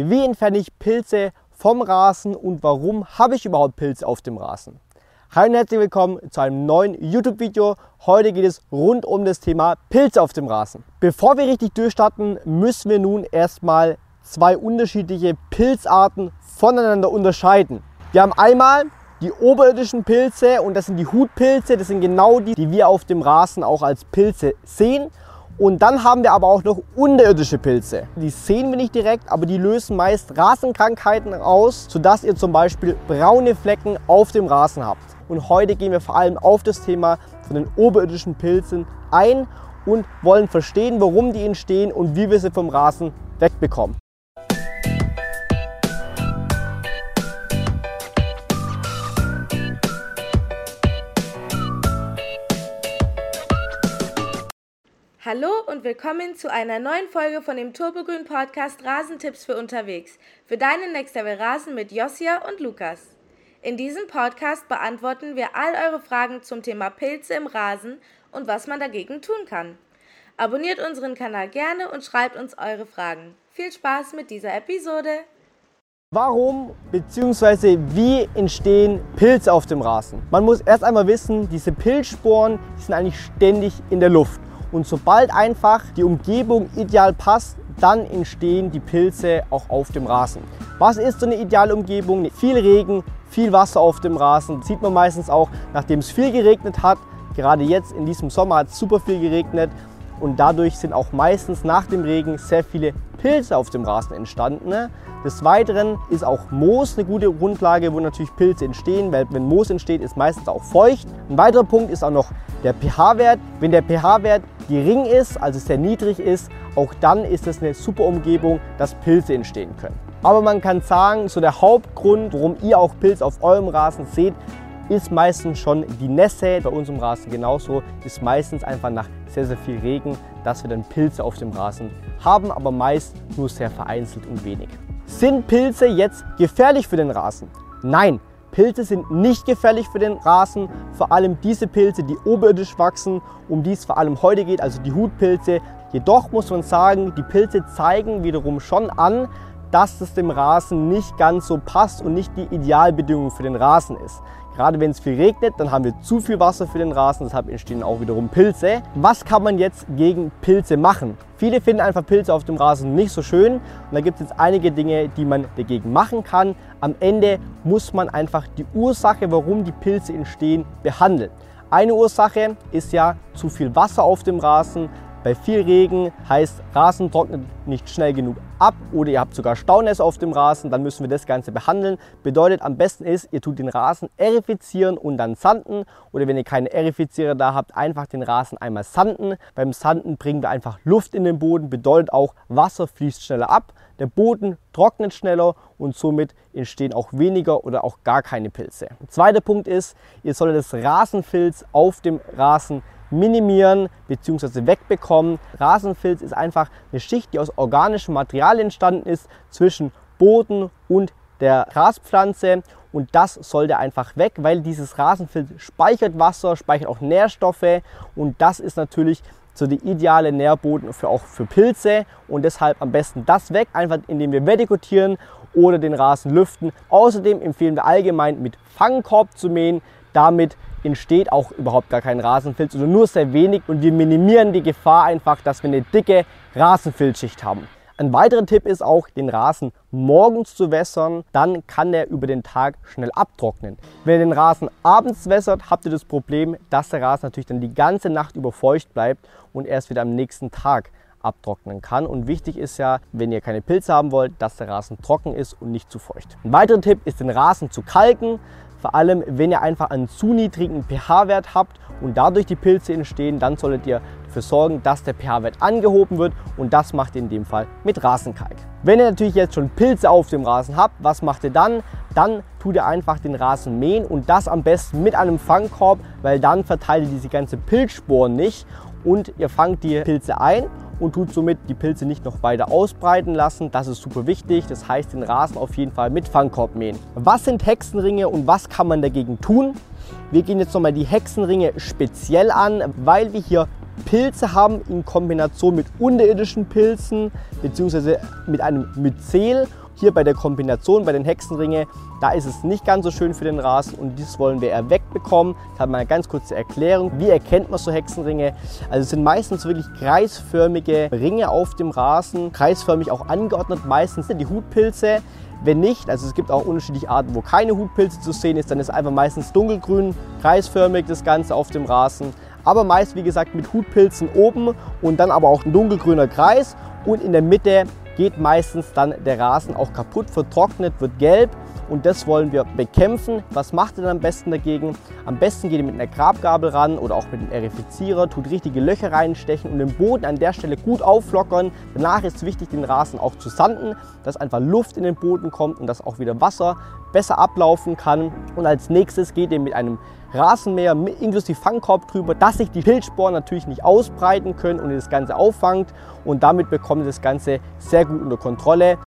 Wie entferne ich Pilze vom Rasen und warum habe ich überhaupt Pilze auf dem Rasen? Hi und herzlich willkommen zu einem neuen YouTube-Video. Heute geht es rund um das Thema Pilze auf dem Rasen. Bevor wir richtig durchstarten, müssen wir nun erstmal zwei unterschiedliche Pilzarten voneinander unterscheiden. Wir haben einmal die oberirdischen Pilze und das sind die Hutpilze. Das sind genau die, die wir auf dem Rasen auch als Pilze sehen. Und dann haben wir aber auch noch unterirdische Pilze. Die sehen wir nicht direkt, aber die lösen meist Rasenkrankheiten aus, sodass ihr zum Beispiel braune Flecken auf dem Rasen habt. Und heute gehen wir vor allem auf das Thema von den oberirdischen Pilzen ein und wollen verstehen, warum die entstehen und wie wir sie vom Rasen wegbekommen. Hallo und willkommen zu einer neuen Folge von dem Turbogrün Podcast Rasentipps für unterwegs. Für deinen Next Level Rasen mit Josia und Lukas. In diesem Podcast beantworten wir all eure Fragen zum Thema Pilze im Rasen und was man dagegen tun kann. Abonniert unseren Kanal gerne und schreibt uns eure Fragen. Viel Spaß mit dieser Episode. Warum bzw. wie entstehen Pilze auf dem Rasen? Man muss erst einmal wissen, diese Pilzsporen die sind eigentlich ständig in der Luft. Und sobald einfach die Umgebung ideal passt, dann entstehen die Pilze auch auf dem Rasen. Was ist so eine ideale Umgebung? Viel Regen, viel Wasser auf dem Rasen. Das sieht man meistens auch, nachdem es viel geregnet hat. Gerade jetzt in diesem Sommer hat es super viel geregnet und dadurch sind auch meistens nach dem Regen sehr viele Pilze auf dem Rasen entstanden. Des Weiteren ist auch Moos eine gute Grundlage, wo natürlich Pilze entstehen, weil wenn Moos entsteht, ist meistens auch feucht. Ein weiterer Punkt ist auch noch der pH-Wert. Wenn der pH-Wert gering ist, also sehr niedrig ist, auch dann ist es eine super Umgebung, dass Pilze entstehen können. Aber man kann sagen, so der Hauptgrund, warum ihr auch Pilze auf eurem Rasen seht, ist meistens schon die Nässe. Bei unserem Rasen genauso, ist meistens einfach nach sehr, sehr viel Regen, dass wir dann Pilze auf dem Rasen haben, aber meist nur sehr vereinzelt und wenig. Sind Pilze jetzt gefährlich für den Rasen? Nein, Pilze sind nicht gefährlich für den Rasen, vor allem diese Pilze, die oberirdisch wachsen, um die es vor allem heute geht, also die Hutpilze. Jedoch muss man sagen, die Pilze zeigen wiederum schon an, dass es dem Rasen nicht ganz so passt und nicht die Idealbedingung für den Rasen ist. Gerade wenn es viel regnet, dann haben wir zu viel Wasser für den Rasen, deshalb entstehen auch wiederum Pilze. Was kann man jetzt gegen Pilze machen? Viele finden einfach Pilze auf dem Rasen nicht so schön und da gibt es jetzt einige Dinge, die man dagegen machen kann. Am Ende muss man einfach die Ursache, warum die Pilze entstehen, behandeln. Eine Ursache ist ja zu viel Wasser auf dem Rasen. Bei viel Regen heißt, Rasen trocknet nicht schnell genug ab oder ihr habt sogar Staunässe auf dem Rasen, dann müssen wir das Ganze behandeln. Bedeutet, am besten ist, ihr tut den Rasen erifizieren und dann sanden oder wenn ihr keine Erifizierer da habt, einfach den Rasen einmal sanden. Beim Sanden bringen wir einfach Luft in den Boden, bedeutet auch, Wasser fließt schneller ab, der Boden trocknet schneller und somit entstehen auch weniger oder auch gar keine Pilze. Zweiter Punkt ist, ihr solltet das Rasenfilz auf dem Rasen minimieren bzw. wegbekommen. Rasenfilz ist einfach eine Schicht, die aus organischem Material entstanden ist zwischen Boden und der Graspflanze und das sollte einfach weg, weil dieses Rasenfilz speichert Wasser, speichert auch Nährstoffe und das ist natürlich so der ideale Nährboden für auch für Pilze und deshalb am besten das weg, einfach indem wir vertikutieren oder den Rasen lüften. Außerdem empfehlen wir allgemein mit Fangkorb zu mähen, damit entsteht auch überhaupt gar kein Rasenfilz oder nur sehr wenig und wir minimieren die Gefahr einfach, dass wir eine dicke Rasenfilzschicht haben. Ein weiterer Tipp ist auch, den Rasen morgens zu wässern, dann kann der über den Tag schnell abtrocknen. Wenn ihr den Rasen abends wässert, habt ihr das Problem, dass der Rasen natürlich dann die ganze Nacht über feucht bleibt und erst wieder am nächsten Tag abtrocknen kann. Und wichtig ist ja, wenn ihr keine Pilze haben wollt, dass der Rasen trocken ist und nicht zu feucht. Ein weiterer Tipp ist, den Rasen zu kalken. Vor allem, wenn ihr einfach einen zu niedrigen pH-Wert habt und dadurch die Pilze entstehen, dann solltet ihr dafür sorgen, dass der pH-Wert angehoben wird und das macht ihr in dem Fall mit Rasenkalk. Wenn ihr natürlich jetzt schon Pilze auf dem Rasen habt, was macht ihr dann? Dann tut ihr einfach den Rasen mähen und das am besten mit einem Fangkorb, weil dann verteilt ihr diese ganze Pilzsporen nicht und ihr fangt die Pilze ein und tut somit die Pilze nicht noch weiter ausbreiten lassen. Das ist super wichtig. Das heißt, den Rasen auf jeden Fall mit Fangkorb mähen. Was sind Hexenringe und was kann man dagegen tun? Wir gehen jetzt nochmal die Hexenringe speziell an, weil wir hier Pilze haben in Kombination mit unterirdischen Pilzen bzw. mit einem Myzel Hier bei der Kombination, bei den Hexenringe, da ist es nicht ganz so schön für den Rasen und das wollen wir eher wegbekommen. Ich habe mal eine ganz kurze Erklärung. Wie erkennt man so Hexenringe? Also es sind meistens wirklich kreisförmige Ringe auf dem Rasen, kreisförmig auch angeordnet, meistens die Hutpilze. Wenn nicht, also es gibt auch unterschiedliche Arten, wo keine Hutpilze zu sehen ist, dann ist einfach meistens dunkelgrün, kreisförmig das Ganze auf dem Rasen. Aber meist, wie gesagt, mit Hutpilzen oben und dann aber auch ein dunkelgrüner Kreis. Und in der Mitte geht meistens dann der Rasen auch kaputt, vertrocknet, wird gelb und das wollen wir bekämpfen. Was macht ihr dann am besten dagegen? Am besten geht ihr mit einer Grabgabel ran oder auch mit einem Erifizierer, tut richtige Löcher reinstechen und den Boden an der Stelle gut auflockern. Danach ist es wichtig, den Rasen auch zu sanden, dass einfach Luft in den Boden kommt und dass auch wieder Wasser besser ablaufen kann. Und als nächstes geht ihr mit einem Rasenmäher inklusive Fangkorb drüber, dass sich die Pilzsporen natürlich nicht ausbreiten können und ihr das Ganze auffangt und damit bekommt ihr das Ganze sehr gut unter Kontrolle.